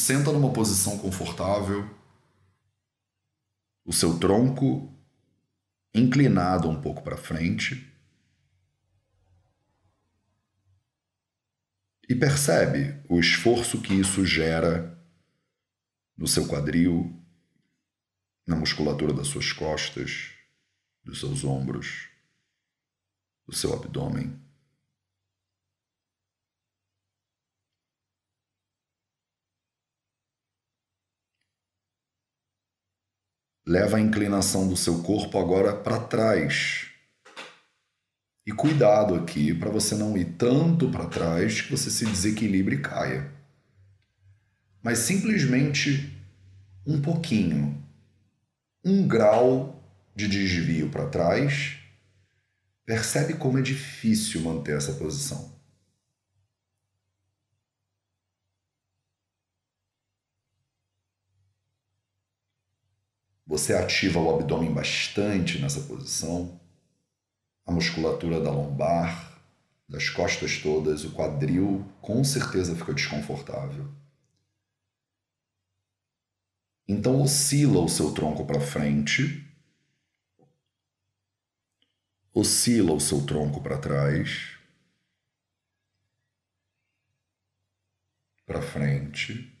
senta numa posição confortável, o seu tronco inclinado um pouco para frente. E percebe o esforço que isso gera no seu quadril, na musculatura das suas costas, dos seus ombros, do seu abdômen. Leva a inclinação do seu corpo agora para trás. E cuidado aqui para você não ir tanto para trás que você se desequilibre e caia. Mas simplesmente um pouquinho, um grau de desvio para trás. Percebe como é difícil manter essa posição. Você ativa o abdômen bastante nessa posição, a musculatura da lombar, das costas todas, o quadril com certeza fica desconfortável. Então oscila o seu tronco para frente, oscila o seu tronco para trás, para frente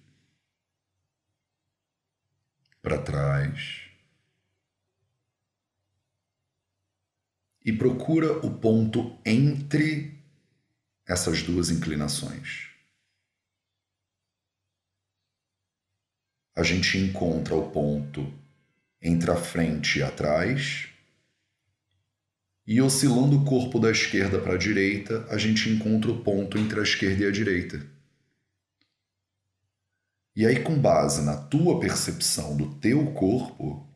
para trás e procura o ponto entre essas duas inclinações. A gente encontra o ponto entre a frente e atrás. E oscilando o corpo da esquerda para a direita, a gente encontra o ponto entre a esquerda e a direita. E aí, com base na tua percepção do teu corpo,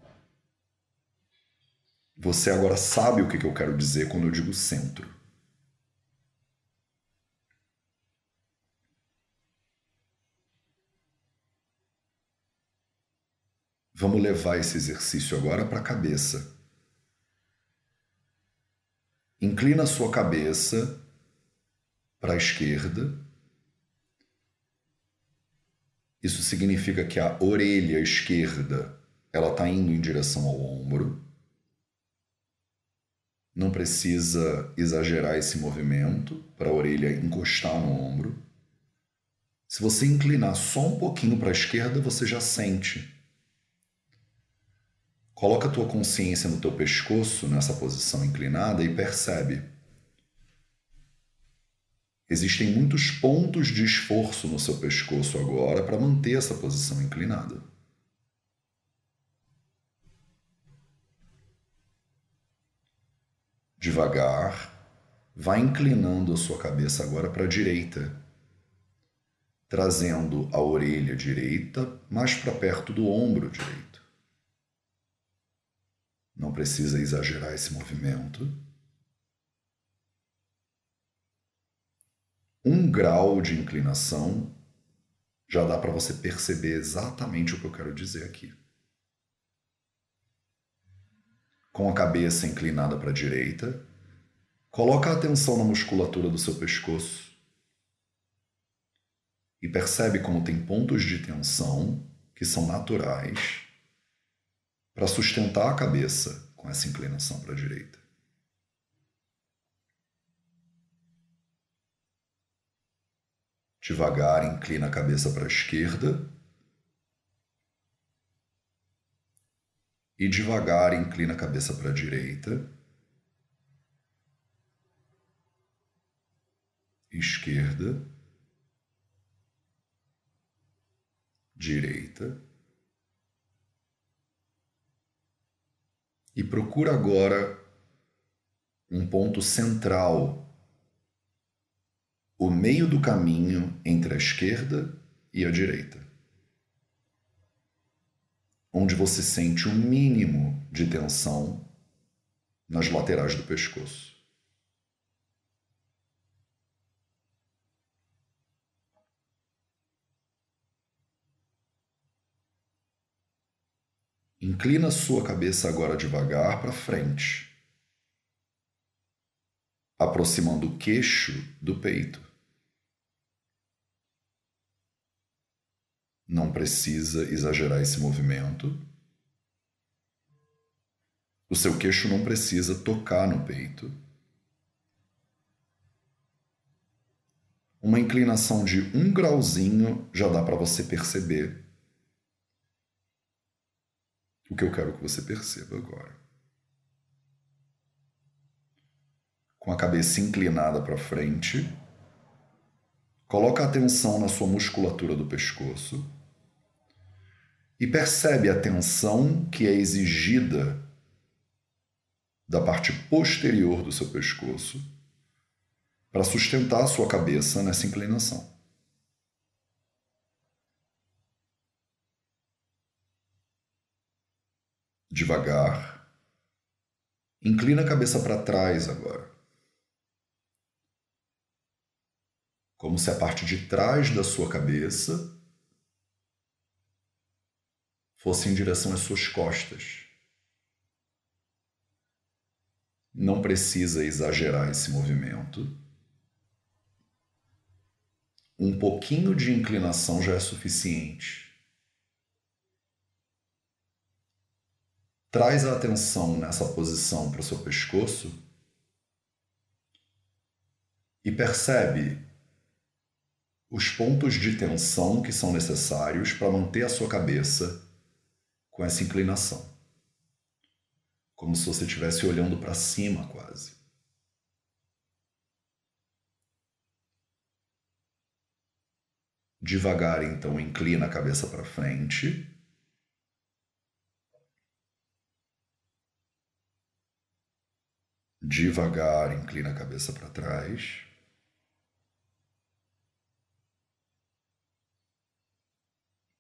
você agora sabe o que eu quero dizer quando eu digo centro. Vamos levar esse exercício agora para a cabeça. Inclina a sua cabeça para a esquerda isso significa que a orelha esquerda ela está indo em direção ao ombro. Não precisa exagerar esse movimento para a orelha encostar no ombro. Se você inclinar só um pouquinho para a esquerda, você já sente. Coloca a tua consciência no teu pescoço nessa posição inclinada e percebe Existem muitos pontos de esforço no seu pescoço agora para manter essa posição inclinada. Devagar, vá inclinando a sua cabeça agora para a direita, trazendo a orelha direita mais para perto do ombro direito. Não precisa exagerar esse movimento. Um grau de inclinação, já dá para você perceber exatamente o que eu quero dizer aqui. Com a cabeça inclinada para a direita, coloca a atenção na musculatura do seu pescoço e percebe como tem pontos de tensão que são naturais para sustentar a cabeça com essa inclinação para a direita. Devagar, inclina a cabeça para a esquerda. E devagar, inclina a cabeça para a direita. Esquerda. Direita. E procura agora um ponto central o meio do caminho entre a esquerda e a direita, onde você sente um mínimo de tensão nas laterais do pescoço. Inclina sua cabeça agora devagar para frente aproximando o queixo do peito. Não precisa exagerar esse movimento. O seu queixo não precisa tocar no peito. Uma inclinação de um grauzinho já dá para você perceber o que eu quero que você perceba agora. Com a cabeça inclinada para frente, coloca a atenção na sua musculatura do pescoço e percebe a tensão que é exigida da parte posterior do seu pescoço para sustentar a sua cabeça nessa inclinação. Devagar, inclina a cabeça para trás agora. Como se a parte de trás da sua cabeça fosse em direção às suas costas. Não precisa exagerar esse movimento. Um pouquinho de inclinação já é suficiente. Traz a atenção nessa posição para o seu pescoço e percebe os pontos de tensão que são necessários para manter a sua cabeça com essa inclinação. Como se você estivesse olhando para cima quase. Devagar, então, inclina a cabeça para frente. Devagar, inclina a cabeça para trás.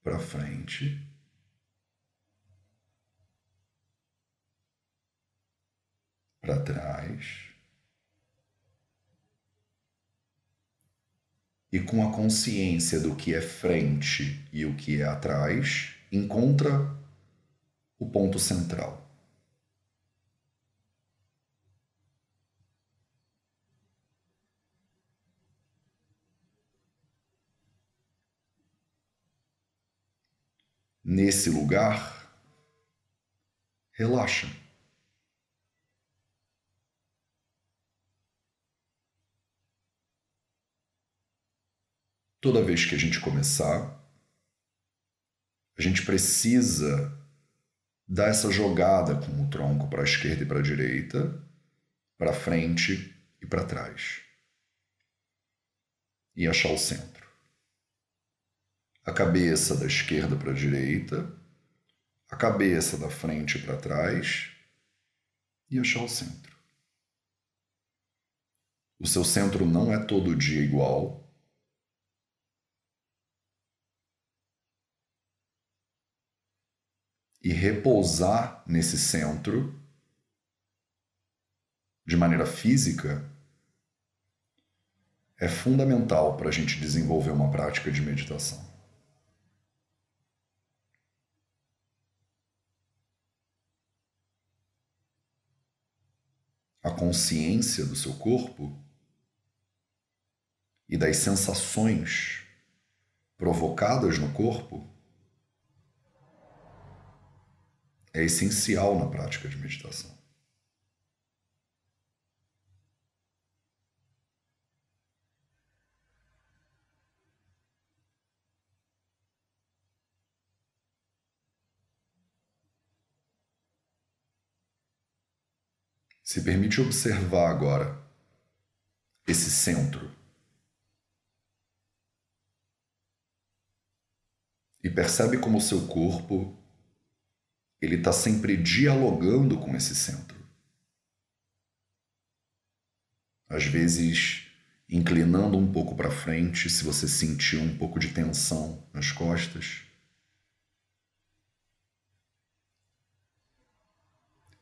Para frente. Para trás. e com a consciência do que é frente e o que é atrás, encontra o ponto central. Nesse lugar, relaxa. toda vez que a gente começar, a gente precisa dar essa jogada com o tronco para a esquerda e para a direita, para frente e para trás. E achar o centro. A cabeça da esquerda para a direita, a cabeça da frente para trás e achar o centro. O seu centro não é todo dia igual, e repousar nesse centro de maneira física é fundamental para a gente desenvolver uma prática de meditação. A consciência do seu corpo e das sensações provocadas no corpo é essencial na prática de meditação. Se permite observar agora esse centro. E percebe como o seu corpo ele está sempre dialogando com esse centro. Às vezes, inclinando um pouco para frente, se você sentir um pouco de tensão nas costas.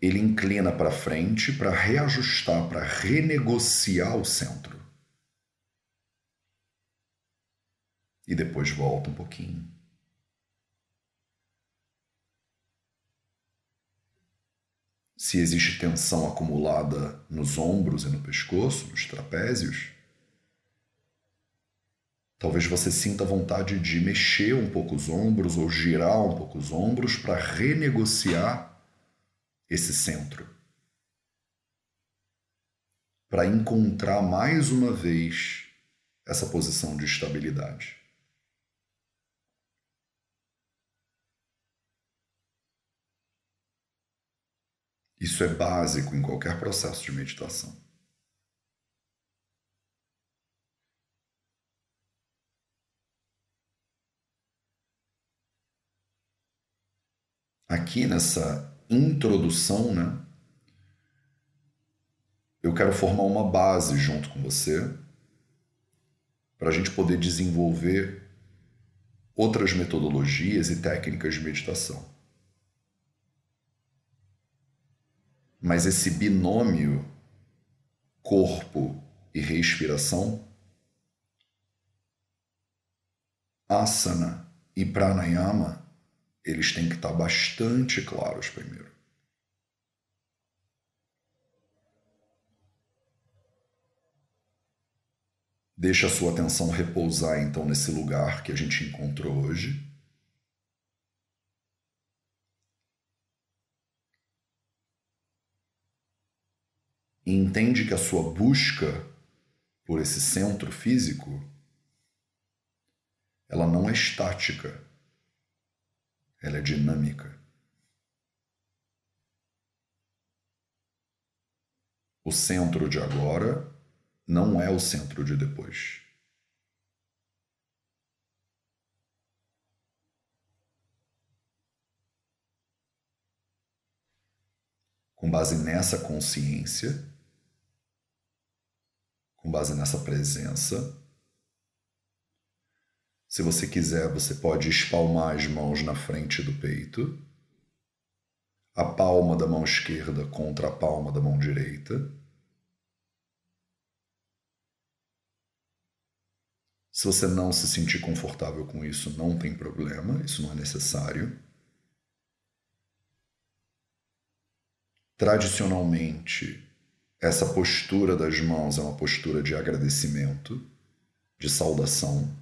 Ele inclina para frente para reajustar, para renegociar o centro. E depois volta um pouquinho. se existe tensão acumulada nos ombros e no pescoço, nos trapézios, Talvez você sinta vontade de mexer um pouco os ombros ou girar um pouco os ombros para renegociar esse centro. Para encontrar mais uma vez essa posição de estabilidade. Isso é básico em qualquer processo de meditação. Aqui nessa introdução, né, eu quero formar uma base junto com você para a gente poder desenvolver outras metodologias e técnicas de meditação. Mas esse binômio corpo e respiração, asana e pranayama, eles têm que estar bastante claros primeiro. Deixa a sua atenção repousar então nesse lugar que a gente encontrou hoje. e entende que a sua busca por esse centro físico ela não é estática, ela é dinâmica. O centro de agora não é o centro de depois. Com base nessa consciência, com base nessa presença. Se você quiser, você pode espalmar as mãos na frente do peito, a palma da mão esquerda contra a palma da mão direita. Se você não se sentir confortável com isso, não tem problema, isso não é necessário. Tradicionalmente, essa postura das mãos é uma postura de agradecimento, de saudação.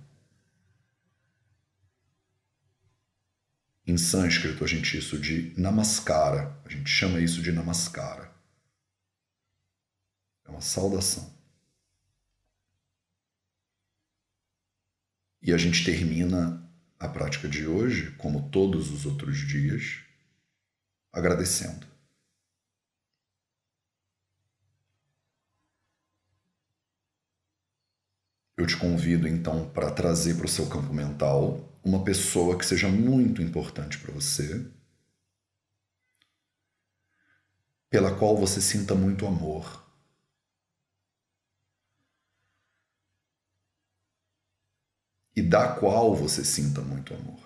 Em sânscrito, a gente isso de namaskara, a gente chama isso de namaskara. É uma saudação. E a gente termina a prática de hoje, como todos os outros dias, agradecendo. Eu te convido então para trazer para o seu campo mental uma pessoa que seja muito importante para você, pela qual você sinta muito amor. E da qual você sinta muito amor.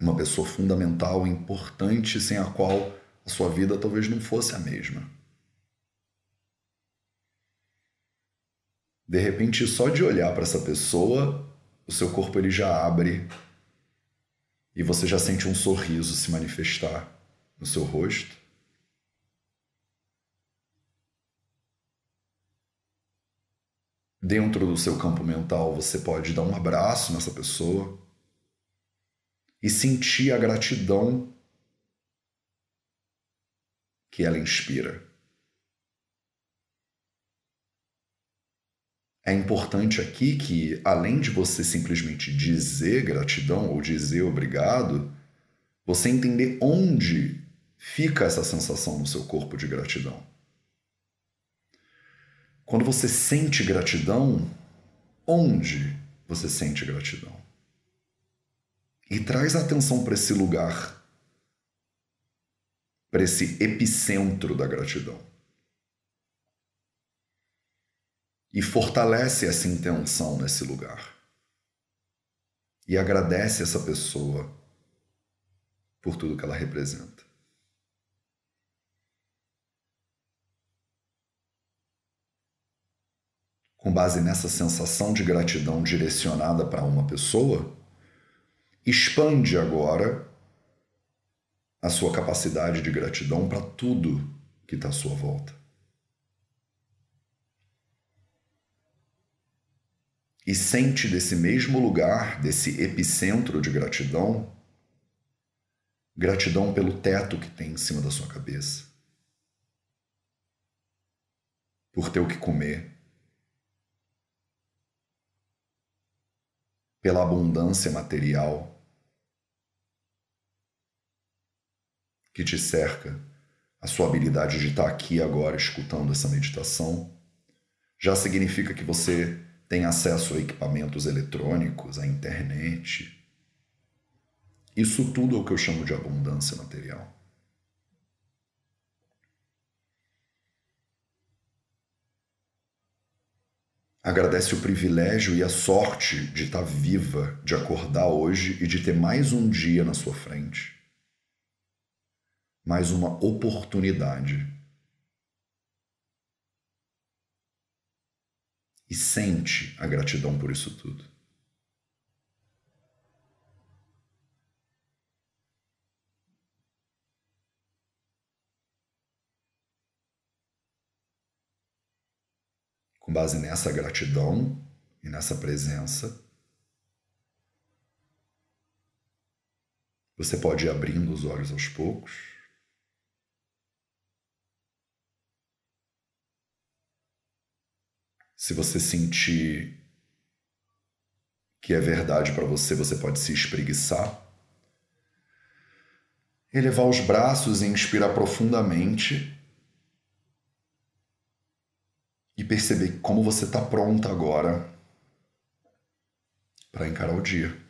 Uma pessoa fundamental, importante, sem a qual a sua vida talvez não fosse a mesma. De repente, só de olhar para essa pessoa, o seu corpo ele já abre e você já sente um sorriso se manifestar no seu rosto. Dentro do seu campo mental, você pode dar um abraço nessa pessoa e sentir a gratidão que ela inspira. É importante aqui que, além de você simplesmente dizer gratidão ou dizer obrigado, você entender onde fica essa sensação no seu corpo de gratidão. Quando você sente gratidão, onde você sente gratidão? E traz atenção para esse lugar, para esse epicentro da gratidão. E fortalece essa intenção nesse lugar. E agradece essa pessoa por tudo que ela representa. Com base nessa sensação de gratidão direcionada para uma pessoa, expande agora a sua capacidade de gratidão para tudo que está à sua volta. E sente desse mesmo lugar, desse epicentro de gratidão, gratidão pelo teto que tem em cima da sua cabeça, por ter o que comer, pela abundância material que te cerca, a sua habilidade de estar aqui agora escutando essa meditação, já significa que você tem acesso a equipamentos eletrônicos, à internet. Isso tudo é o que eu chamo de abundância material. Agradece o privilégio e a sorte de estar viva, de acordar hoje e de ter mais um dia na sua frente. Mais uma oportunidade e sente a gratidão por isso tudo. Com base nessa gratidão e nessa presença, você pode ir abrindo os olhos aos poucos. Se você sentir que é verdade para você, você pode se espreguiçar. Elevar os braços e inspirar profundamente. E perceber como você está pronta agora para encarar o dia.